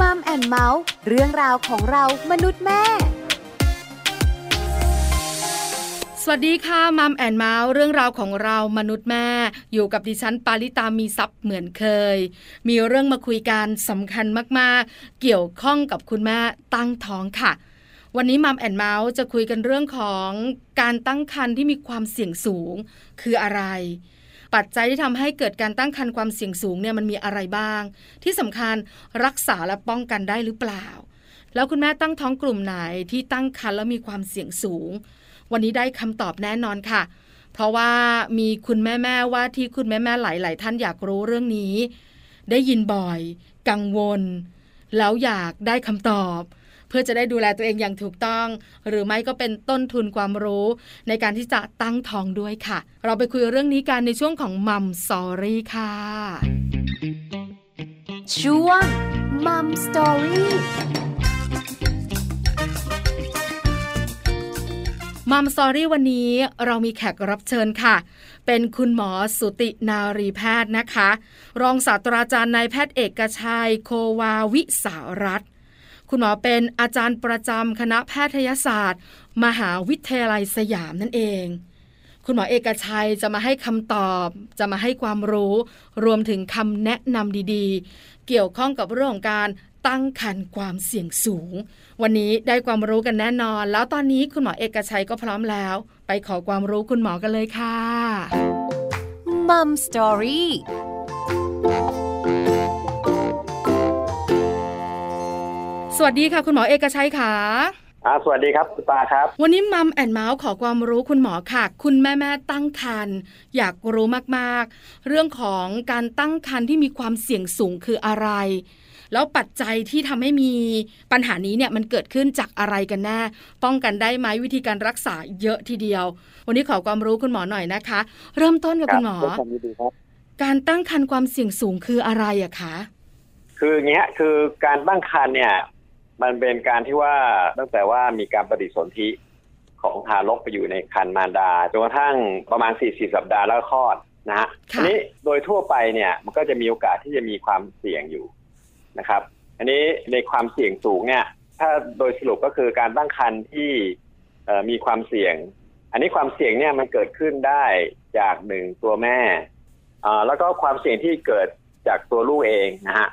Mom and Mouth เรื่องราวของเรามนุษย์แม่ สวัสดีค่ะ Mom and Mouth เรื่องราวของเรามนุษย์แม่ อยู่กับดิฉันปาริตามีทรัพย์เหมือนเคย มีเรื่องมาคุยกันสำคัญมากๆ เกี่ยวข้องกับคุณแม่ตั้งท้องค่ะ วันนี้ Mom and Mouth จะคุยกันเรื่องของการตั้งครรภ์ที่มีความเสี่ยงสูง คืออะไร ปัจจัยที่ทำให้เกิดการตั้งครรภ์ความเสี่ยงสูงเนี่ยมันมีอะไรบ้าง ที่สำคัญรักษาและป้องกันได้หรือเปล่า แล้วคุณแม่ตั้งท้องกลุ่มไหนที่ตั้งครรภ์แล้วมีความเสี่ยงสูง วันนี้ได้คำตอบแน่นอนค่ะ เพราะว่ามีคุณแม่แม่ว่าที่คุณแม่แม่หลาย ๆ ท่านอยากรู้เรื่องนี้ ได้ยินบ่อย กังวล แล้วอยากได้คำตอบ พื่อจะได้ดูแลตัวเองอย่างถูกต้อง หรือไม่ก็เป็นต้นทุนความรู้ในการที่จะตั้งท้องด้วยค่ะ เราไปคุยเรื่องนี้กันในช่วงของมัมสอรี่ค่ะ ช่วง Mom Story Mom Story วันนี้เรามีแขกรับเชิญค่ะ เป็นคุณหมอสูตินรีแพทย์นะคะ รองศาสตราจารย์นายแพทย์เอกชัย โควาวิสารัตน์ คุณหมอเป็นอาจารย์ประจำคณะแพทยศาสตร์ มหาวิทยาลัยสยามนั่นเอง คุณหมอเอกชัยจะมาให้คำตอบ จะมาให้ความรู้ รวมถึงคำแนะนำดีๆ เกี่ยวข้องกับเรื่องของการตั้งครรภ์ความเสี่ยงสูง วันนี้ได้ความรู้กันแน่นอน แล้วตอนนี้คุณหมอเอกชัยก็พร้อมแล้ว ไปขอความรู้คุณหมอกันเลยค่ะมัมสตอรี่ สวัสดีค่ะ คุณหมอเอกชัยค่ะอ่าสวัสดีครับคุณปาครับ วันนี้มัมแอนเมาส์ขอความรู้คุณหมอค่ะ คุณแม่แม่ตั้งครรภ์อยากรู้มากๆ เรื่องของการตั้งครรภ์ที่มีความเสี่ยงสูงคืออะไร แล้วปัจจัยที่ทำให้มีปัญหานี้เนี่ยมันเกิดขึ้นจากอะไรกันแน่ป้องกันได้ไหมวิธีการรักษาเยอะทีเดียว วันนี้ขอความรู้คุณหมอหน่อยนะคะ เริ่มต้นกับคุณหมอด้วยความยินดีครับการตั้งครรภ์ความเสี่ยงสูงคืออะไรอะคะคืออย่างเงี้ยคือการตั้งครรภ์เนี่ย มันเป็นการที่ว่าตั้งแต่ว่ามีการปฏิสนธิของทารกไปอยู่ในครรภ์มารดาจนกระทั่งประมาณ 40 สัปดาห์แล้วคลอดนะฮะค่ะอันี้โดยทั่วไปเนี่ยมันก็จะมีโอกาสที่จะมีความเสี่ยงอยู่นะครับ อันนี้ในความเสี่ยงสูงเนี่ย ถ้าโดยสรุปก็คือการตั้งครรภ์ที่เอ่อมีความเสี่ยง อันนี้ความเสี่ยงเนี่ยมันเกิดขึ้นได้จากหนึ่งตัวแม่อ่าแล้วก็ความเสี่ยงที่เกิดจากตัวลูกเองนะฮะ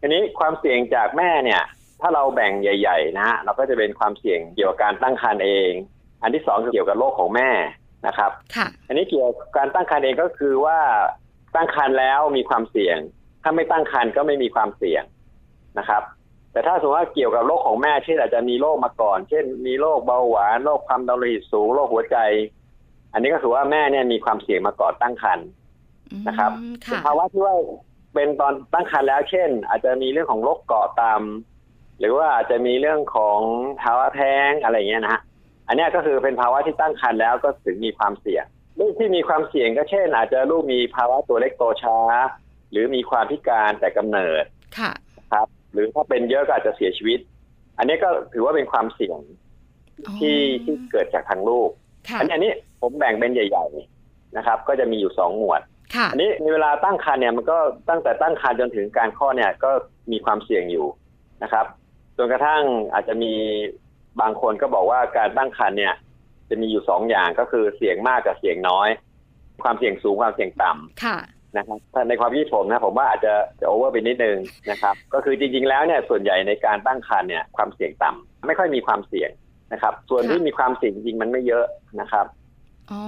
ทีนี้ความเสี่ยงจากแม่เนี่ย ถ้าเราแบ่งใหญ่ๆนะฮะเราก็จะเป็นความเสี่ยงเกี่ยวกับการตั้งครรภ์เอง อันที่สองคือเกี่ยวกับโรคของแม่นะครับค่ะอันนี้เกี่ยวกับการตั้งครรภ์เองก็คือว่าตั้งครรภ์แล้วมีความเสี่ยง ถ้าไม่ตั้งครรภ์ก็ไม่มีความเสี่ยงนะครับ แต่ถ้าสมมติว่าเกี่ยวกับโรคของแม่เช่นอาจจะมีโรคมาก่อน เช่น มีโรคเบาหวานโรคความดันโลหิตสูงโรคหัวใจ อันนี้ก็ถือว่าแม่เนี่ยมีความเสี่ยงมาก่อนตั้งครรภ์นะครับอืมเป็นค่ะภาวะที่ว่าเป็นตอนตั้งครรภ์แล้ว เช่น อาจจะมีเรื่องของโรคเกาะตาม หรือว่าอาจจะมีเรื่องของภาวะแท้งอะไรอย่างเงี้ยนะฮะอันเนี้ยก็คือเป็นภาวะที่ตั้งครรภ์แล้วก็ถึงมีความเสี่ยงลูกที่มีความเสี่ยงก็เช่น อาจจะลูกมีภาวะตัวเล็กโตช้า หรือมีความพิการแต่กำเนิดค่ะครับ หรือถ้าเป็นเยอะก็อาจจะเสียชีวิต อันนี้ก็ถือว่าเป็นความเสี่ยงอ๋อที่ที่เกิดจากทางลูกค่ะอันนี้อันนี้ผมแบ่งเป็นใหญ่ๆนะครับ ก็จะมีอยู่สองหมวดค่ะอันนี้ในเวลาตั้งครรภ์เนี่ยมันก็ตั้งแต่ตั้งครรภ์จนถึงการคลอดเนี่ยก็มีความเสี่ยงอยู่นะครับ จนกระทั่งอาจจะมีบางคนก็บอกว่าการตั้งครรภ์เนี่ย จะมีอยู่สองอย่างก็คือเสี่ยงมากกับเสี่ยงน้อย ความเสี่ยงสูงความเสี่ยงต่ำค่ะนะครับถ้าในความคิดผมนะผมว่าอาจจะจะโอเวอร์ไปนิดนึงนะครับ ก็คือจริง ๆ แล้วเนี่ยส่วนใหญ่ในการตั้งครรภ์เนี่ยความเสี่ยงต่ำไม่ค่อยมีความเสี่ยงนะครับ ส่วนที่ค่ะมีความเสี่ยงจริงๆมันไม่เยอะนะครับอ๋อ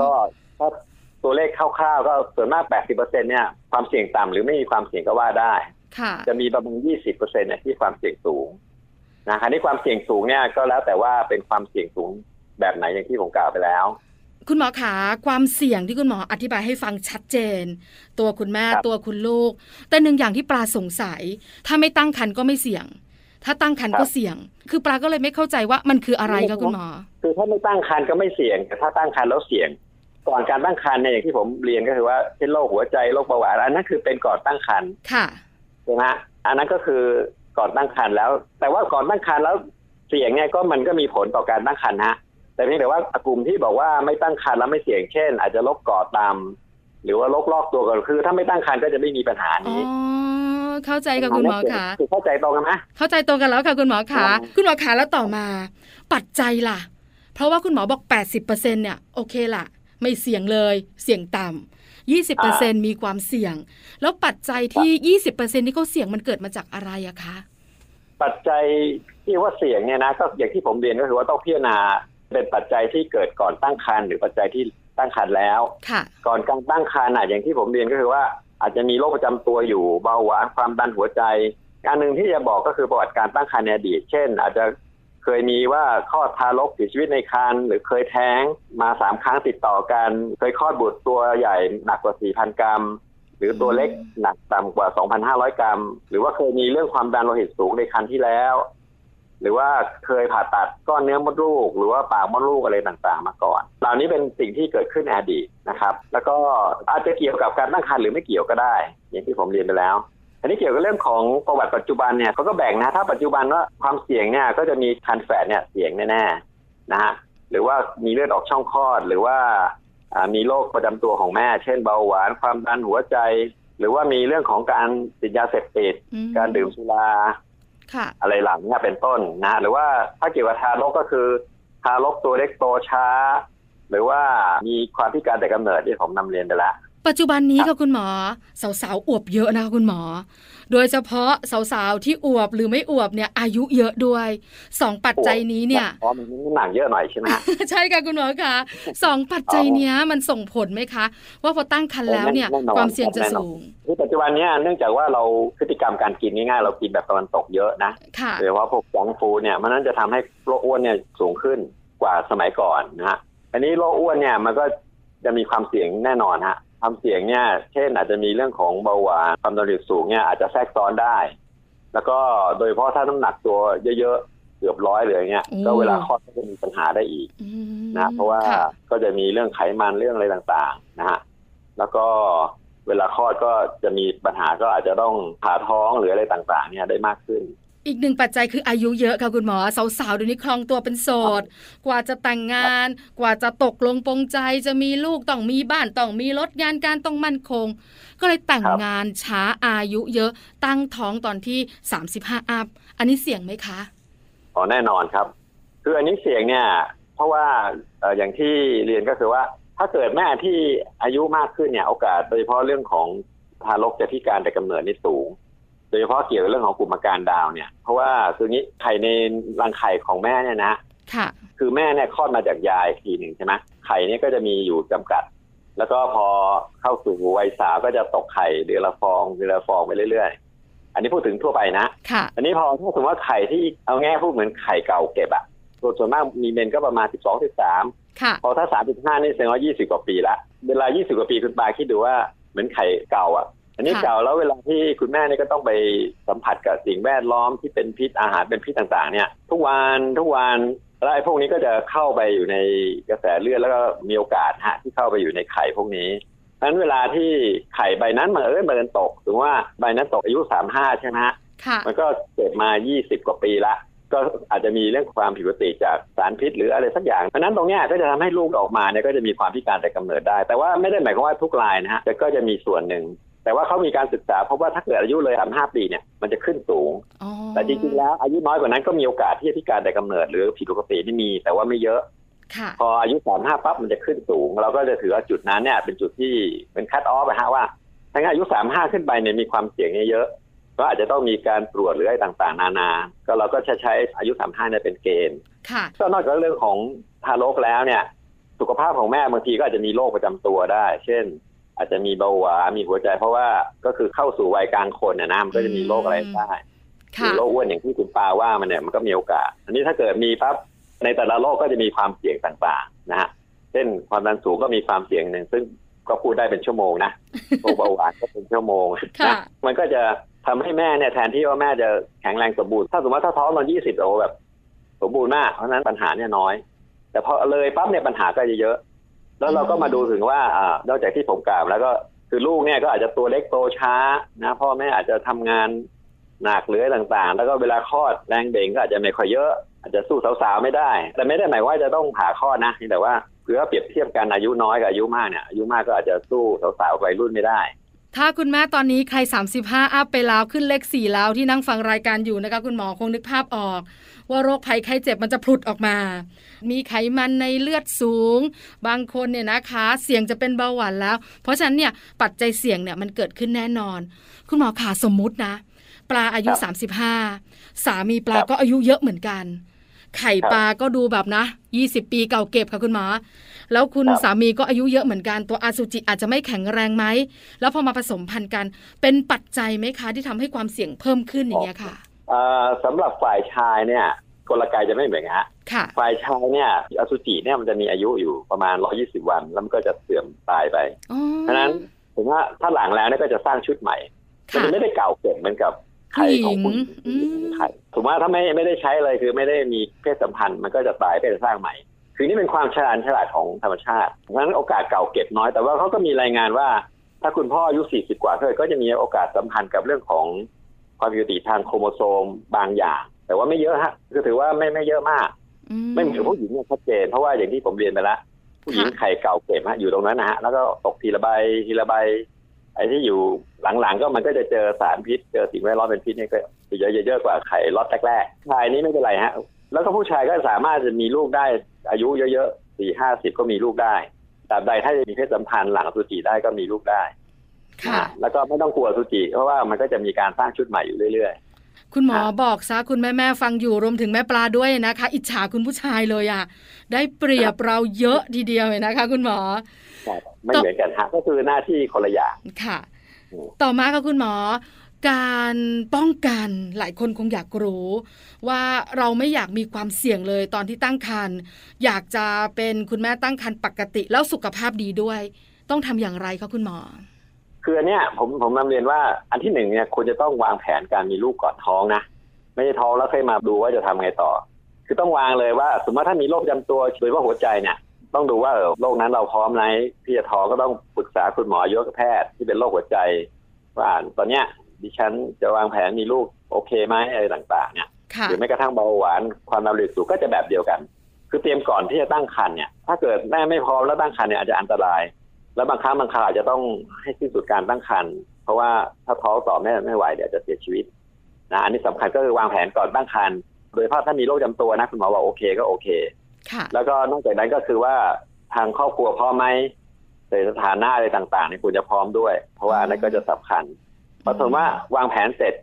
ก็ถ้าตัวเลขคร่าวๆก็ส่วนมาก 80%เนี่ยความเสี่ยงต่ำหรือไม่มีความเสี่ยงก็ว่าได้ค่ะ จะมีประมาณ20%เนี่ยที่ความเสี่ยงสูงนะคราวนี้ความเสี่ยงสูงเนี่ยก็แล้วแต่ว่าเป็นความเสี่ยงสูงแบบไหนอย่างที่ผมกล่าวไปแล้วคุณหมอขาความเสี่ยงที่คุณหมออธิบายให้ฟังชัดเจน ตัวคุณแม่ครับตัวคุณลูก แต่หนึ่งอย่างที่ปลาสงสัย ถ้าไม่ตั้งครรภ์ก็ไม่เสี่ยง ถ้าตั้งครรภ์ก็เสี่ยง คือปลาก็เลยไม่เข้าใจว่ามันคืออะไรคะคุณหมอ คือถ้าไม่ตั้งครรภ์ก็ไม่เสี่ยง แต่ถ้าตั้งครรภ์แล้วเสี่ยง ก่อนการตั้งครรภ์เนี่ยอย่างที่ผมเรียนก็คือว่าเช่นโรคหัวใจโรคเบาหวานอันนั้นคือเป็นก่อนตั้งครรภ์ค่ะใช่ไหมฮะอันนั้นก็คือก่อนตั้งครรภ์แล้ว แต่ว่าก่อนตั้งครรภ์แล้วเสี่ยงเนี่ยก็มันก็มีผลต่อการตั้งครรภ์นะแต่เพียงแต่ว่ากลุ่มที่บอกว่าไม่ตั้งครรภ์แล้วไม่เสี่ยงเช่น อาจจะโรคก่อตาม หรือว่าโรคลอกตัวกันคือ ถ้าไม่ตั้งครรภ์ก็จะไม่มีปัญหาอ๋อนี้เข้าใจค่ะคุณหมอค่ะคือเข้าใจตรงกันไหมเข้าใจตรงกันแล้วค่ะคุณหมอขาครับคุณหมอขาแล้วต่อมา ปัจจัยล่ะ เพราะว่าคุณหมอบอก 80%เนี่ยโอเคล่ะ ไม่เสี่ยงเลย เสี่ยงต่ำ 20%มีความเสี่ยง แล้วปัจจัยที่ 20%ที่เขาเสี่ยงมันเกิดมาจากอะไรอะคะ ปัจจัยที่ว่าเสี่ยงเนี่ยนะก็อย่างที่ผมเรียนก็คือว่าต้องพิจารณาเป็นปัจจัยที่เกิดก่อนตั้งครรภ์หรือปัจจัยที่ตั้งครรภ์แล้วค่ะก่อนการตั้งครรภ์อะอย่างที่ผมเรียนก็คือว่าอาจจะมีโรคประจำตัวอยู่เบาหวานความดันหัวใจอันหนึ่งที่จะบอกก็คือประวัติการตั้งครรภ์ในอดีต เช่น อาจจะ เคยมีว่าคลอดทารกเสียชีวิตในครรภ์หรือเคยแท้งมาสามครั้งติดต่อกัน เคยคลอดบุตรตัวใหญ่หนักกว่า4,000กรัม หรือตัวเล็กหนักต่ำกว่า2,500กรัม หรือว่าเคยมีเรื่องความดันโลหิตสูงในครรภ์ที่แล้ว หรือว่าเคยผ่าตัดก้อนเนื้อมดลูก หรือว่าปากมดลูกอะไรต่างๆ มาก่อนเหล่านี้เป็นสิ่งที่เกิดขึ้นในอดีตนะครับ แล้วก็อาจจะเกี่ยวกับการตั้งครรภ์หรือไม่เกี่ยวก็ได้ อย่างที่ผมเรียนไปแล้ว อันนี้เกี่ยวกับเรื่องของประวัติปัจจุบันเนี่ยเขาก็แบ่งนะ ถ้าปัจจุบันว่าความเสี่ยงเนี่ยก็จะมีคันแฝดเนี่ยเสี่ยงแน่ๆนะฮะหรือว่ามีเลือดออกช่องคลอดหรือว่าอ่ามีโรคประจำตัวของแม่ เช่นเบาหวานความดันหัวใจ หรือว่ามีเรื่องของการติดยาเสพติดอืมการดื่มสุราค่ะอะไรเหล่านี้เป็นต้นนะหรือว่าถ้าเกี่ยวกับทารกก็คือ ทารกตัวเล็กโตช้า หรือว่ามีความพิการแต่กำเนิดที่ผมนำเรียนไปแล้ว ปัจจุบันนี้ค่ะคุณหมอ สาวๆอวบเยอะนะคะคุณหมอ โดยเฉพาะสาวๆที่อวบหรือไม่อวบเนี่ย อายุเยอะด้วยสองปัจจัยนี้เนี่ยอ๋อมันน้ำหนักเยอะหน่อยใช่ไหมฮะใช่ค่ะคุณหมอคะสองปัจจัยเนี้ยมันส่งผลไหมคะ ว่าพอตั้งครรภ์แล้วเนี่ยแน่นอนความเสี่ยงจะแน่นอนสูงคือปัจจุบันเนี้เนื่องจากว่าเราพฤติกรรมการกินง่ายๆเรากินแบบตะวันตกเยอะนะค่ะโดยเฉพาะพวกจังก์ฟู้ดเนี่ยมันนั้นจะทำให้โรคอ้วนเนี่ยสูงขึ้นกว่าสมัยก่อนนะฮะอันนี้โรคอ้วนเนี่ยมันก็จะมีความเสี่ยงแน่นอนฮะ ความเสี่ยงเนี่ย เช่นอาจจะมีเรื่องของเบาหวานความดันโลหิตสูงเนี่ยอาจจะแทรกซ้อนได้ แล้วก็โดยเฉพาะถ้าน้ำหนักตัวเยอะๆเกือบร้อยเลยเนี่ยอืมก็เวลาคลอดก็จะมีปัญหาได้อีกอืมนะเพราะว่าค่ก็จะมีเรื่องไขมันเรื่องอะไรต่างๆนะฮะแล้วก็เวลาคลอดก็จะมีปัญหาก็อาจจะต้องผ่าท้องหรืออะไรต่างๆ เนี่ยได้มากขึ้น อีกหนึ่งปัจจัยคืออายุเยอะค่ะคุณหมอสาวๆเดี๋ยวนี้คลองตัวเป็นโสด กว่าจะแต่งงาน กว่าจะตกลงปรงใจจะมีลูกต้องมีบ้านต้องมีรถงานการต้องมั่นคง ก็เลยแต่งครับงานช้าอายุเยอะตั้งท้องตอนที่ 35 อัพ อันนี้เสี่ยงไหมคะอ๋อแน่นอนครับ คืออันนี้เสี่ยงเนี่ย เพราะว่าเอ่ออย่างที่เรียนก็คือว่า ถ้าเกิดแม่ที่อายุมากขึ้นเนี่ยโอกาสโดยเฉพาะเรื่องของทารกจะพิการแต่กำเนิดนี่สูง โดยเฉพาะเกี่ยวกับเรื่องของกลุ่มอาการดาวน์เนี่ย เพราะว่าคืองี้ไข่ในรังไข่ของแม่เนี่ยนะค่ะ คือแม่เนี่ยคลอดมาจากยายทีหนึ่งใช่ไหมไข่เนี่ยก็จะมีอยู่จำกัด แล้วก็พอเข้าสู่วัยสาวก็จะตกไข่เดือนละฟองเดือนละฟองไปเรื่อยๆ อันนี้พูดถึงทั่วไปนะค่ะ อันนี้พอถ้าสมมติว่าไข่ที่เอาแง่พูดเหมือนไข่เก่าเก็บอะตัวส่วนมากมีเมนก็ประมาณ12 13ค่ะพอถ้า35นี่แสดงว่า20กว่าปีละเวลา20กว่าปีคุณปาคิดดูว่าเหมือนไข่เก่าอะ อันนี้ค่ะเก่าแล้วเวลาที่คุณแม่เนี่ยก็ต้องไปสัมผัสกับสิ่งแวดล้อมที่เป็นพิษอาหารเป็นพิษต่างๆ เนี่ย ทุกวันทุกวันแล้วไอ้พวกนี้ก็จะเข้าไปอยู่ในกระแสเลือดแล้วก็มีโอกาสฮะที่เข้าไปอยู่ในไข่พวกนี้เพราะฉะนั้นเวลาที่ไข่ใบนั้นมันเอ้ยมันตกถึงว่าใบนั้นตกอายุ35ใช่ไหมฮะค่ะมันก็เกิดมา20กว่าปีละก็อาจจะมีเรื่องความผิดปกติจากสารพิษหรืออะไรสักอย่างเพราะฉะนั้นตรงเนี้ยก็จะทำให้ลูกออกมาเนี่ยก็จะมีความพิการแต่กำเนิดได้ แต่ว่าไม่ได้หมายความว่าทุกรายนะฮะแต่ก็จะมีส่วนหนึ่ง แต่ว่าเขามีการศึกษาเพราะว่าถ้าเกิดอายุเลย35ปีเนี่ยมันจะขึ้นสูงอ๋อแต่จริงๆแล้วอายุน้อยกว่านั้นก็มีโอกาสที่จะพิการแต่กำเนิดหรือผิดปกติที่มี แต่ว่าไม่เยอะค่ะพออายุ35ปั๊บมันจะขึ้นสูง เราก็จะถือว่าจุดนั้นเนี่ยเป็นจุดที่เป็นคัดออฟนะฮะว่าถ้างั้นอายุ35ขึ้นไปเนี่ยมีความเสี่ยงเยอะ ก็อาจจะต้องมีการตรวจหรืออะไรต่างๆ นานา ก็เราก็จะใช้อายุ35เนี่ยเป็นเกณฑ์ค่ะก็นอกจากเรื่องของทารกแล้วเนี่ย สุขภาพของแม่บางทีก็อาจจะมีโรคประจำตัวได้ เช่น อาจจะมีเบาหวานมีหัวใจ เพราะว่าก็คือเข้าสู่วัยกลางคนนะนะมันก็จะมีโรคอะไรได้หรืค่ะอโรคอ้วนอย่างที่คุณปาว่ามันเนี่ยมันก็มีโอกาส อันนี้ถ้าเกิดมีปั๊บในแต่ละโรคก็จะมีความเสี่ยงต่างๆ นะฮะเช่นความดันสูงก็มีความเสี่ยงหนึ่งซึ่งก็พูดได้เป็นชั่วโมงนะโรคเบาหวานก็เป็นชั่วโมงค่ะนะมันก็จะทำให้แม่เนี่ยแทนที่ว่าแม่จะแข็งแรงสมบูรณ์ถ้าสมมติว่าถ้าท้องตอนยี่สิบโอ้แบบ สมบูรณ์มากเพราะฉะนั้นปัญหาเนี่ยน้อย แต่พอเลยปั๊บเนี่ยปัญหาก็จะเยอะ แล้วเราก็มาดูถึงว่าอ่านอกจากที่ผมกล่าวแล้วก็คือลูกเนี่ยก็อาจจะตัวเล็กโตช้านะพ่อแม่อาจจะทำงานหนักหรืออะไรต่างๆ แล้วก็เวลาคลอดแรงเบ่งก็อาจจะไม่ค่อยเยอะ อาจจะสู้สาวๆไม่ได้ แต่ไม่ได้หมายว่าจะต้องผ่าคลอดนะแต่ว่าคือว่าเปรียบเทียบกันอายุน้อยกับอายุมากเนี่ยอายุมากก็อาจจะสู้สาวๆวัยรุ่นไม่ได้ ถ้าคุณแม่ตอนนี้ใคร 35 อัพไปแล้วขึ้นเลขสี่แล้วที่นั่งฟังรายการอยู่นะคะคุณหมอคงนึกภาพออก ว่าโรคภัยไข้เจ็บมันจะพลุดออกมา มีไขมันในเลือดสูง บางคนเนี่ยนะคะ เสี่ยงจะเป็นเบาหวานแล้ว เพราะฉะนั้นเนี่ยปัจจัยเสี่ยงเนี่ยมันเกิดขึ้นแน่นอน คุณหมอขาสมมุตินะ ปลาอายุ 35 สามีปลาครับก็อายุเยอะเหมือนกัน ไข่ครับปลาก็ดูแบบนะ 20 ปีเก่าเก็บค่ะคุณหมอ แล้วคุณครับสามีก็อายุเยอะเหมือนกัน ตัวอาสุจิอาจจะไม่แข็งแรงไหม แล้วพอมาผสมพันธุ์กัน เป็นปัจจัยไหมคะที่ทำให้ความเสี่ยงเพิ่มขึ้นอย่างเงี้ยค่ะเอ่อ สำหรับฝ่ายชายเนี่ยกลไกจะไม่เหมือนกันฮะค่ะฝ่ายชายเนี่ยอสุจิเนี่ยมันจะมีอายุอยู่ประมาณ 120 วัน แล้วมันก็จะเสื่อมตายไปอ๋อเพราะฉะนั้นถึงว่าถ้าหลังแล้วเนี่ยก็จะสร้างชุดใหม่มันค่ะจะไม่ได้เก่าเก็บเหมือนกับไข่ของคุณผู้หญิงอืมไข่ถูกไหมถ้าไม่ไม่ได้ใช้เลยคือไม่ได้มีเพศสัมพันธ์มันก็จะตายไปจะสร้างใหม่ คือนี่เป็นความฉลาดฉลาดของธรรมชาติเพราะฉะนั้นโอกาสเก่าเก็บน้อยแต่ว่าเขาก็มีรายงานว่า ถ้าคุณพ่ออายุ40 กว่าเขาก็จะมีโอกาสสัมพันธ์กับเรื่องของ ความผิดปกติทางโครโมโซมบางอย่าง แต่ว่าไม่เยอะฮะคือถือว่าไม่ไม่เยอะมากอืไม่เหมือนผู้หญิงเนี่ยชัดเจน เพราะว่าอย่างที่ผมเรียนไปแล้วผู้หญิงไข่เก่าเก็บฮะอยู่ตรงนั้นนะฮะแล้วก็ตกทีละใบทีละใบไอ้ที่อยู่หลังๆก็มันก็จะเจอสารพิษ เจอสิ่งแวดล้อมเป็นพิษเนี่ยก็เยอะๆเยอะกว่าไข่ล็อตแรกๆชายนี่ไม่เป็นไรฮะแล้วก็ผู้ชายก็สามารถจะมีลูกได้อายุเยอะๆสี่ห้าสิบก็มีลูกได้ตราบใดถ้าจะมีเพศสัมพันธ์หลังอสุจิได้ก็มีลูกได้ค่ะนะ แล้วก็ไม่ต้องกลัวอสุจิเพราะว่ามันก็จะมีการสร้างชุดใหม่อยู่เรื่อยคุณหมอค่ะบอกซะคุณแม่แม่ๆฟังอยู่รวมถึงแม่ปลาด้วยนะคะ อิจฉาคุณผู้ชายเลยอะได้เปรียบเราเยอะทีเดียวเลยนะคะ คุณหมอๆครับไม่เหมือนกันฮะก็คือหน้าที่คนละอย่างค่ะอืมต่อมาค่ะคุณหมอการป้องกันหลายคนคงอยากรู้ ว่าเราไม่อยากมีความเสี่ยงเลยตอนที่ตั้งครรภ์อยากจะเป็นคุณแม่ตั้งครรภ์ปกติแล้วสุขภาพดีด้วย ต้องทำอย่างไรคะคุณหมอ คืออันเนี้ยผมผมนำเรียนว่าอันที่หนึ่งเนี่ยควรจะต้องวางแผนการมีลูกก่อนท้องนะไม่ใช่ท้องแล้วค่อยมาดูว่าจะทำไงต่อ คือต้องวางเลยว่า สมมติว่าถ้ามีโรคประจำตัวโดยเฉพาะหัวใจเนี่ยต้องดูว่าเออโรคนั้นเราพร้อมไหมที่จะท้องก็ต้องปรึกษาคุณหมออายุรแพทย์ที่เป็นโรคหัวใจว่าอ่านตอนเนี้ยดิฉันจะวางแผนมีลูกโอเคไหมอะไรต่างๆเนี่ยค่ะหรือแม้กระทั่งเบาหวานความดันโลหิตสูงก็จะแบบเดียวกัน คือเตรียมก่อนที่จะตั้งครรภ์เนี่ย ถ้าเกิดแม่ไม่พร้อมแล้วตั้งครรภ์เนี่ยอาจจะอันตราย แล้วบางครั้งบางคราวอาจจะต้องให้สิ้นสุดการตั้งครรภ์เพราะว่าถ้าท้องต่อแม่ไม่ไหวเดี๋ยวจะเสียชีวิตนะอันนี้สำคัญก็คือวางแผนก่อนตั้งครรภ์โดยเฉพาะถ้ามีโรคประจำตัวนะคุณหมอบอกโอเคก็โอเคค่ะแล้วก็นอกจากนั้นก็คือว่าทางครอบครัวพร้อมไหมในสถานะอะไรต่างๆเนี่ยควรจะพร้อมด้วย เพราะว่าอันนั้นก็จะสำคัญพอสมมติว่าวางแผนเสร็จ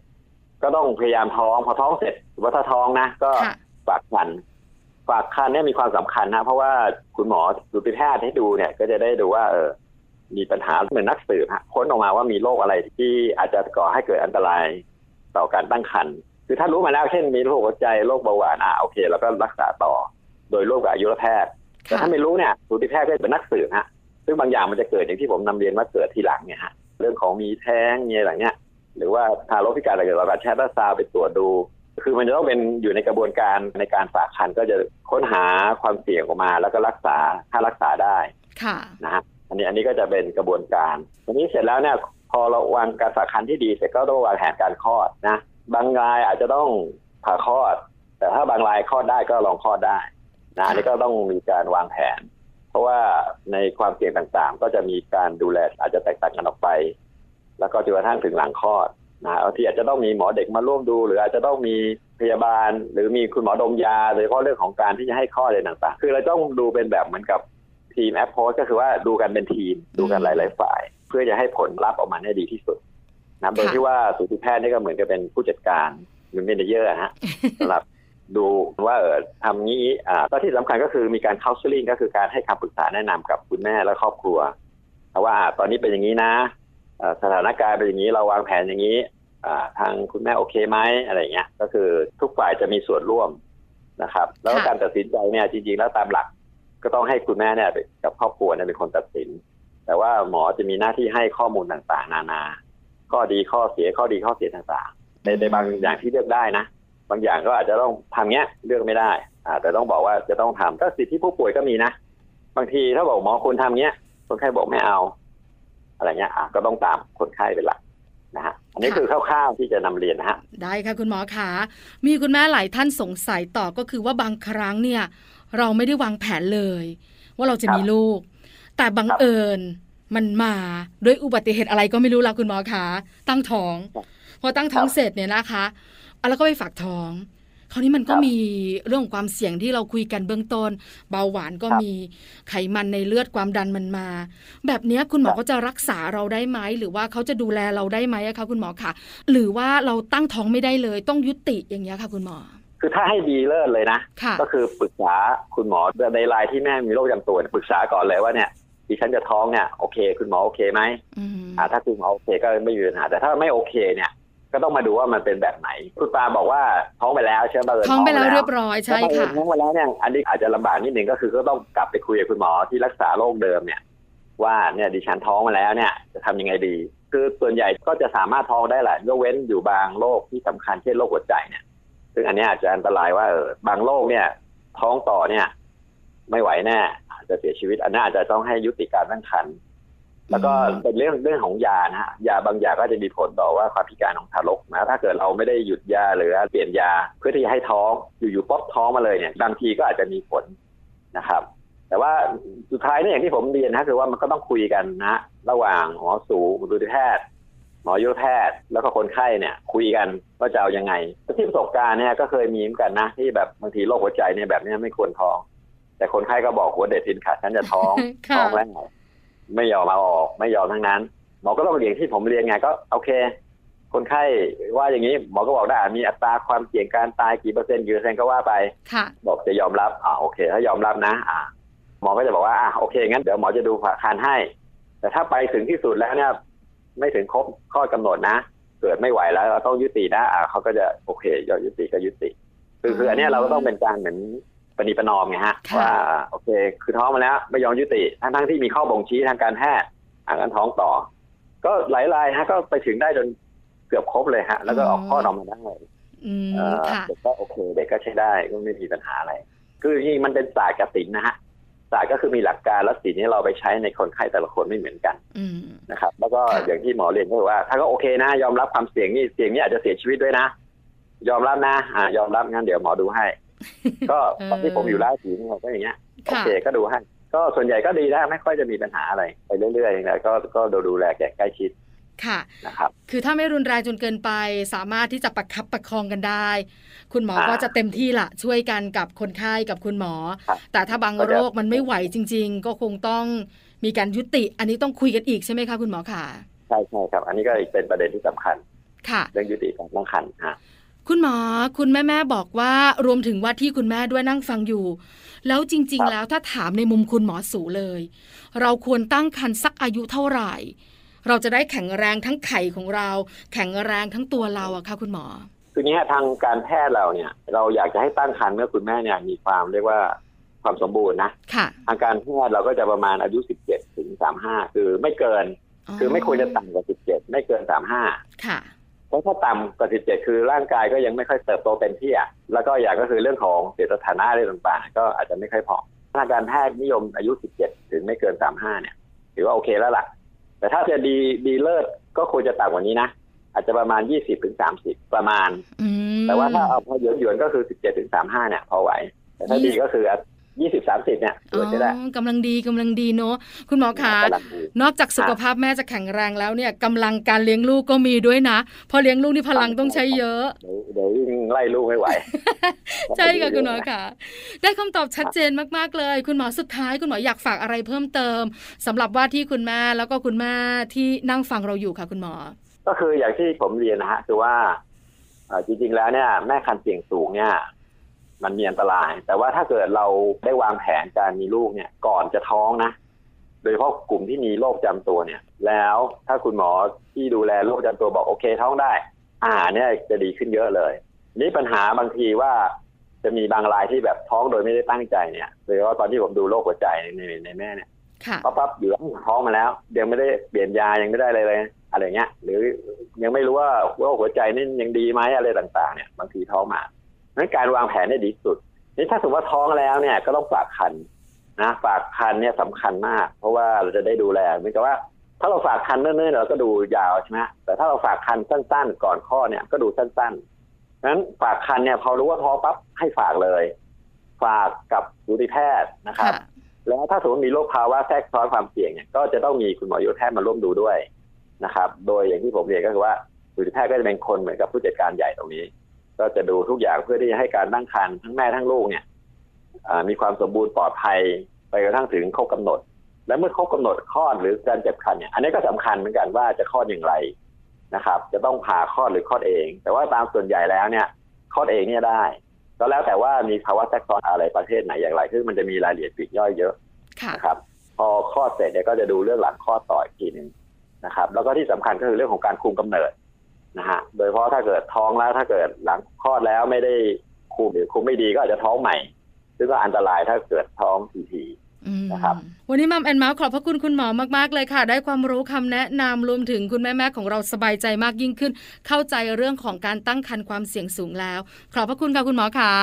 ก็ต้องพยายามท้องพอท้องเสร็จสมมติว่าถ้าท้องนะก็ค่ะฝากคัน ฝากครรภ์เนี่ยมีความสำคัญนะเพราะว่าคุณหมอดูแพทย์ให้ดูเนี่ย ก็จะได้ดูว่าเออมีปัญหาเหมือนนักสืบฮะค้นออกมาว่ามีโรคอะไรที่อาจจะก่อให้เกิดอันตรายต่อการตั้งครรภ์คือถ้ารู้มาแล้วเช่นมีโรคหัวใจโรคเบาหวานอะโอเคเราก็รักษาต่อ โดยร่วมกับอายุรแพทย์ แต่ค่ะถ้าไม่รู้เนี่ยสูติแพทย์ก็เป็นนักสืบฮะซึ่งบางอย่างมันจะเกิดอย่างที่ผมนำเรียนว่าเกิดทีหลังเนี่ยฮะเรื่องของมีแท้งมีอะไรเงี้ยหรือว่าทารกพิการอะไรเกิดเราการอัลตราซาวด์ไปตรวจดู คือมันจะต้องเป็นอยู่ในกระบวนการในการฝากคันก็จะค้นหาความเสี่ยงออกมา แล้วก็รักษาถ้ารักษาได้ค่ะนะฮะอันนี้อันนี้ก็จะเป็นกระบวนการทีนี้เสร็จแล้วเนี่ยพอเราวางการฝากคันที่ดีเสร็จก็ต้องวางแผนการคลอดนะบางรายอาจจะต้องผ่าคลอด แต่ถ้าบางรายคลอดได้ก็ลองคลอดได้นะอันนี้ก็ต้องมีการวางแผน เพราะว่าในความเสี่ยงต่างๆ ก็จะมีการดูแลอาจจะแตกต่างกันออกไป แล้วก็จนกระทั่งถึงหลังคลอด นะบางทีอาจจะต้องมีหมอเด็กมาร่วมดู หรืออาจจะต้องมีพยาบาล หรือมีคุณหมอดมยาโดยเฉพาะเรื่องของการที่จะให้คลอดอะไรต่างๆ คือเราต้องดูเป็นแบบเหมือนกับทีมแอปโพสก็คือว่าดูกันเป็นทีมดูกันหลาย ๆ ฝ่าย เพื่อจะให้ผลลัพธ์ออกมาได้ดีที่สุดนะโดยที่ว่าสูติแพทย์นี่ก็เหมือนกับเป็นผู้จัดการหรือเมนเจอร์ฮะสำหรับดูว่าเออทำงี้อ่าก็ที่สำคัญก็คือมีการ counseling ก็คือการให้คำปรึกษาแนะนำกับคุณแม่และครอบครัวว่าตอนนี้เป็นอย่างนี้นะเอ่อ สถานการณ์เป็นอย่างนี้เราวางแผนอย่างนี้ทางคุณแม่โอเคไหมอะไรเงี้ย ก็คือทุกฝ่ายจะมีส่วนร่วมนะครับ แล้วการตัดสินใจเนี่ยจริง ๆ แล้วตามหลัก ก็ต้องให้คุณแม่เนี่ยกับครอบครัวเนี่ยเป็นคนตัดสิน แต่ว่าหมอจะมีหน้าที่ให้ข้อมูลต่างๆ นานา ข้อดีข้อเสียข้อดีข้อเสียต่างๆ ในในบางอย่างที่เลือกได้นะ บางอย่างก็อาจจะต้องทำเงี้ยเลือกไม่ได้อ่าแต่ต้องบอกว่าจะต้องทำก็สิทธิผู้ป่วยก็มีนะ บางทีถ้าบอกหมอคุณทำเงี้ยคนไข้บอกไม่เอา อะไรเงี้ยอะก็ต้องตามคนไข้เป็นหลักนะฮะอันนี้ค่ะคือคร่าวๆที่จะนำเรียนนะฮะได้ค่ะคุณหมอขามีคุณแม่หลายท่านสงสัยต่อก็คือว่าบางครั้งเนี่ย เราไม่ได้วางแผนเลย ว่าเราจะครับมีลูก แต่บังครับเอิญมันมาด้วยอุบัติเหตุอะไรก็ไม่รู้ละคุณหมอคะตั้งท้อง พอตั้งท้องเสร็จเนี่ยนะคะแล้วก็ไปฝากท้อง คราวนี้มันก็มีเรื่องของความเสี่ยงที่เราคุยกันเบื้องต้น เบาหวานก็มีไขมันในเลือดความดันมันมา แบบนี้คุณหมอก็จะรักษาเราได้ไหมหรือว่าเขาจะดูแลเราได้ไหมคะคุณหมอคะหรือว่าเราตั้งท้องไม่ได้เลย ต้องยุติอย่างเงี้ยค่ะคุณหมอคือถ้าให้ดีเลิศเลยนะค่ะก็คือปรึกษาคุณหมอในรายที่แม่มีโรคประจำตัวเนี่ยปรึกษาก่อนเลยว่าเนี่ยดิฉันจะท้องเนี่ยโอเค คุณหมอโอเคไหมอืมอ่าถ้าคุณหมอโอเคก็ไม่มีปัญหาแต่ถ้าไม่โอเคเนี่ย ก็ต้องมาดูว่ามันเป็นแบบไหนคุณปาบอกว่าท้องไปแล้วใช่ไหมเท้องไปแล้วเรียบร้อยใช่ค่ะท้องไปแล้วเนี่ยอันนี้อาจจะลำบากนิดหนึ่งก็คือก็ต้องกลับไปคุยกับคุณหมอที่รักษาโรคเดิมเนี่ย ว่าเนี่ยดิฉันท้องมาแล้วเนี่ย จะทำยังไงดี คือส่วนใหญ่ก็จะสามารถท้องได้แหละยกเว้นอยู่บางโรคที่สำคัญเช่นโรคหัวใจเนี่ย ซึ่งอันนี้อาจจะอันตรายว่าเออบางโรคเนี่ย ท้องต่อเนี่ย ไม่ไหวแน่อาจจะเสียชีวิตอันนั้นอาจจะต้องให้ยุติการตั้งครรภ์ แล้วก็อืมเป็นเรื่องเรื่องของยานะฮะยาบางยาก็จะมีผลต่อว่าความพิการของทารกนะถ้าเกิดเราไม่ได้หยุดยาหรือเปลี่ยนยาเพื่อที่จะให้ท้องอยู่ๆป๊อปท้องมาเลยเนี่ยบางทีก็อาจจะมีผลนะครับ แต่ว่าสุดท้ายเนี่ยอย่างที่ผมเรียนนะคือว่ามันก็ต้องคุยกันนะ ระหว่างหมอสูบุตรแพทย์หมอยุรแพทย์ แล้วก็คนไข้เนี่ย คุยกันว่าจะเอายังไงที่ประสบการณ์เนี่ยก็เคยมีเหมือนกันนะที่แบบบางทีโรคหัวใจเนี่ยแบบเนี้ยไม่ควรท้อง แต่คนไข้ก็บอกหัวเด็ดทินขาดฉันจะท้องค่ะท้องแล้ว ไม่ยอมมาออกไม่ยอมทั้งนั้น หมอก็ต้องเรียนที่ผมเรียนไงก็โอเค คนไข้ว่าอย่างนี้หมอก็บอกได้มีอัตราความเสี่ยงการตายกี่เปอร์เซ็นต์กี่เปอร์เซ็นต์ก็ว่าไปค่ะบอกจะยอมรับอ่าโอเค ถ้ายอมรับนะ อ่า หมอก็จะบอกว่าอ่าโอเคงั้นเดี๋ยวหมอจะดูผ่าคานให้ แต่ถ้าไปถึงที่สุดแล้วเนี่ยไม่ถึงครบข้อกำหนดนะ เกิดไม่ไหวแล้วเราต้องยุตินะอ่าเขาก็จะโอเคยอมยุติก็ยุติคือคืออันเนี้ยเราก็ต้องเป็นการเหมือน ปณิประนอมไงฮะค่ะว่าโอเค คือท้องมาแล้วไม่ยอมยุติทั้งทั้งๆที่มีข้อบ่งชี้ทางการแพทย์อ่างั้นท้องต่อ ก็หลายรายฮะก็ไปถึงได้จนเกือบครบเลยฮะ แล้วก็ออกข้อดออกมาได้อืมเอ่อค่ะเด็กก็โอเค เด็กก็ใช้ได้ก็ไม่มีปัญหาอะไร คือจริงๆมันเป็นศาสตร์กับศิลป์นะฮะศาสตร์ก็คือมีหลักการแล้วศิลป์นี้เราไปใช้ในคนไข้แต่ละคนไม่เหมือนกันอืมนะครับ แล้วก็ค่ะอย่างที่หมอเรียนก็คือว่า ถ้าก็โอเคนะ ยอมรับความเสี่ยงนี่เสี่ยงนี่อาจจะเสียชีวิตด้วยนะ ยอมรับนะอ่ายอมรับงั้นเดี๋ยวหมอดูให้ ก็ตอนที่ผมอยู่ราชสีนี่ก็อย่างเงี้ยโอค่ะเคก็ดูให้ก็ส่วนใหญ่ก็ดีนะไม่ค่อยจะมีปัญหาอะไรไปเรื่อยๆแล้วก็ก็ดูดูแลแก่ใกล้ชิดค่ะนะครับคือถ้าไม่รุนแรงจนเกินไป สามารถที่จะประคับประคองกันได้ คุณหมออ่าก็จะเต็มที่ละช่วยกันกับคนไข้กับคุณหมอครับแต่ถ้าบางก็จะโรคมันไม่ไหวจริง ๆ ก็คงต้องมีการยุติ อันนี้ต้องคุยกันอีกใช่ไหมคะคุณหมอค่ะใช่ใช่ครับ อันนี้ก็เป็นประเด็นที่สำคัญ ค่ะ เรื่องยุติการตั้งครรภ์ฮะ คุณหมอคุณแม่แม่ๆบอกว่ารวมถึงว่าที่คุณแม่ด้วยนั่งฟังอยู่ แล้วจริง ๆ แล้วถ้าถามในมุมคุณหมอสูเลย เราควรตั้งครรภ์สักอายุเท่าไหร่ เราจะได้แข็งแรงทั้งไข่ของเรา แข็งแรงทั้งตัวเราอะค่ะคุณหมอคือเนี้ยทางการแพทย์เราเนี่ย เราอยากจะให้ตั้งครรภ์เมื่อคุณแม่เนี่ยมีความเรียกว่าความสมบูรณ์นะค่ะทางการแพทย์เราก็จะประมาณอายุ17ถึง35คือไม่เกิน คือไม่ควรจะต่ำกว่า17ไม่เกิน35ค่ะ เพราะถ้าต่ำกว่า17 คือร่างกายก็ยังไม่ค่อยเติบโตเต็มที่อะแล้วก็อย่างก็คือเรื่องของเศรษฐฐานะอะไรต่างๆ ก็อาจจะไม่ค่อยพอทางการแพทย์นิยมอายุ 17 ถึงไม่เกิน 35 เนี่ย ถือว่าโอเคแล้วล่ะ แต่ถ้าจะดีดีเลิศก็ควรจะต่ำกว่านี้นะ อาจจะประมาณ 20 ถึง 30 ประมาณอืมแต่ว่าถ้าเอาพอหยวนหยวนๆก็คือ 17 ถึง 35 เนี่ย พอไหว แต่ถ้าดีก็คือ 20 30เนี่ยอ๋ควรจะได้อกำลังดีกำลังดีเนอะคุณหมอคะกำลังดีนอกจากสุขภาพแม่จะแข็งแรงแล้วเนี่ยกำลังการเลี้ยงลูกก็มีด้วยนะเพอเลี้ยงลูกนี่พลังต้องใช้เยอะ เดี๋ยวเดี๋ยววิ่งไล่ลูกไม่ไหว ใช่ค่ะคุณหมอค่ะ ได้คำตอบชัดเจนมากๆเลย คุณหมอสุดท้ายคุณหมออยากฝากอะไรเพิ่มเติมสำหรับว่าที่คุณแม่แล้วก็คุณแม่ที่นั่งฟังเราอยู่ค่ะ คุณหมอ ก็คืออย่างที่ผมเรียนนะฮะคือว่าเอ่อจริงๆแล้วเนี่ยแม่คันเสี่ยงสูงเนี่ย มันมีอันตราย แต่ว่าถ้าเกิดเราได้วางแผนการมีลูกเนี่ยก่อนจะท้องนะ โดยเฉพาะกลุ่มที่มีโรคประจำตัวเนี่ย แล้วถ้าคุณหมอที่ดูแลโรคประจำตัวบอกโอเคท้องได้ อ่าเนี่ยจะดีขึ้นเยอะเลย นี่ปัญหาบางทีว่าจะมีบางรายที่แบบท้องโดยไม่ได้ตั้งใจเนี่ยโดยเฉพาะตอนที่ผมดูโรคหัวใจในในในแม่เนี่ยค่ะปั๊บปั๊บอยู่แล้วท้องมาแล้วยังไม่ได้เปลี่ยนยายังไม่ได้อะไรเลยอะไรเงี้ย หรือยังไม่รู้ว่าว่าหัวใจนี่ยังดีไหมอะไรต่าง ๆ เนี่ยบางทีท้องมาดัง นั้นการวางแผนเนี่ยดีที่สุดนี่ถ้าสมมติว่าท้องแล้วเนี่ยก็ต้องฝากคันนะฝากคันเนี่ยสำคัญมาก เพราะว่าเราจะได้ดูแลเหมือนกับว่า ถ้าเราฝากคันเนิ่นๆเราก็ดูยาวใช่ไหมแต่ถ้าเราฝากคันสั้น ๆ ก่อนข้อดเนี่ยก็ดูสั้นๆนั้นฝากคันเนี่ยพอรู้ว่าท้องปั๊บให้ฝากเลย ฝากกับสูติแพทย์นะครับค่ะแล้วถ้าสมมติมีโรคภาวะแทรกซ้อนความเสี่ยงเนี่ยก็จะต้องมีคุณหมอยุทธแพทย์มาร่วมดูด้วยนะครับ โดยอย่างที่ผมเรียนก็คือว่ายุทธแพทย์ก็จะเป็นคนเหมือนกับผู้จัดการใหญ่ตรงนี้ ก็จะดูทุกอย่างเพื่อที่จะให้การตั้งครรภ์ทั้งแม่ทั้งลูกเนี่ยมีความสมบูรณ์ปลอดภัยไปกระทั่งถึงครบกำหนด และเมื่อครบกำหนดคลอดหรือการเจ็บคันเนี่ยอันนี้ก็สำคัญเหมือนกันว่าจะคลอดอย่างไรนะครับ จะต้องผ่าคลอดหรือคลอดเอง แต่ว่าตามส่วนใหญ่แล้วเนี่ยคลอดเองเนี่ยได้ ก็แล้วแต่ว่ามีภาวะแทรกซ้อนอะไรประเภทไหนอย่างไรคือมันจะมีรายละเอียดปลีกย่อยเยอะนะครับพอคลอดเสร็จเนี่ยก็จะดูเรื่องหลังคลอดต่ออีกทีหนึ่งนะครับ แล้วก็ที่สำคัญก็คือเรื่องของการคุมกำเนิด นะฮะโดยเฉพาะถ้าเกิดท้องแล้วถ้าเกิดหลังคลอดแล้วไม่ได้คุมหรือคุมไม่ดีก็อาจจะท้องใหม่ ซึ่งก็อันตรายถ้าเกิดท้องทีๆนะครับวันนี้มัมแอนมาขอบพระคุณคุณหมอมากๆเลยค่ะ ได้ความรู้คำแนะนำรวมถึงคุณแม่ๆของเราสบายใจมากยิ่งขึ้น เข้าใจเรื่องของการตั้งครรภ์ความเสี่ยงสูงแล้ว ขอบพระคุณค่ะคุณหมอค่ะ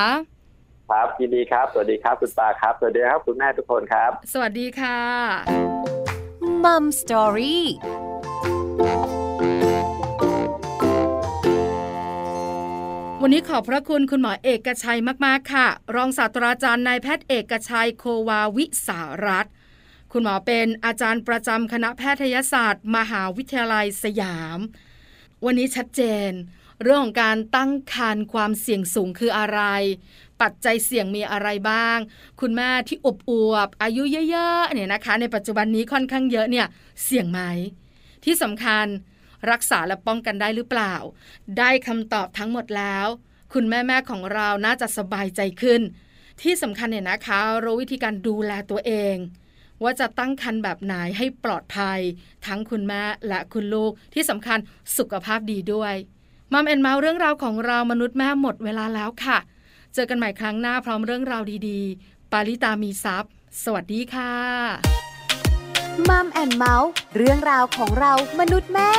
ครับยินดีครับ สวัสดีครับคุณปาครับสวัสดีครับคุณแม่ทุกคนครับ สวัสดีค่ะมัมสตอรี่ วันนี้ขอบพระคุณคุณหมอเอกชัยมาก ๆ ค่ะ รองศาสตราจารย์นายแพทย์เอกชัยโควาวิสารัตคุณหมอเป็นอาจารย์ประจำคณะแพทยศาสตร์ มหาวิทยาลัยสยาม วันนี้ชัดเจน เรื่องของการตั้งครรภ์ความเสี่ยงสูงคืออะไร ปัจจัยเสี่ยงมีอะไรบ้าง คุณแม่ที่อบอวบอายุเยอะๆเนี่ยนะคะ ในปัจจุบันนี้ค่อนข้างเยอะเนี่ยเสี่ยงไหมที่สำคัญ รักษาและป้องกันได้หรือเปล่า ได้คำตอบทั้งหมดแล้ว คุณแม่แม่ของเราน่าจะสบายใจขึ้น ที่สำคัญเนี่ยนะคะ รู้วิธีการดูแลตัวเอง ว่าจะตั้งครรภ์แบบไหนให้ปลอดภัย ทั้งคุณแม่และคุณลูกที่สำคัญสุขภาพดีด้วย Mom and Mouth เรื่องราวของเรามนุษย์แม่หมดเวลาแล้วค่ะ เจอกันใหม่ครั้งหน้าพร้อมเรื่องราวดีๆ ปาริตามีทรัพย์สวัสดีค่ะ Mom and Mouth เรื่องราวของเรามนุษย์แม่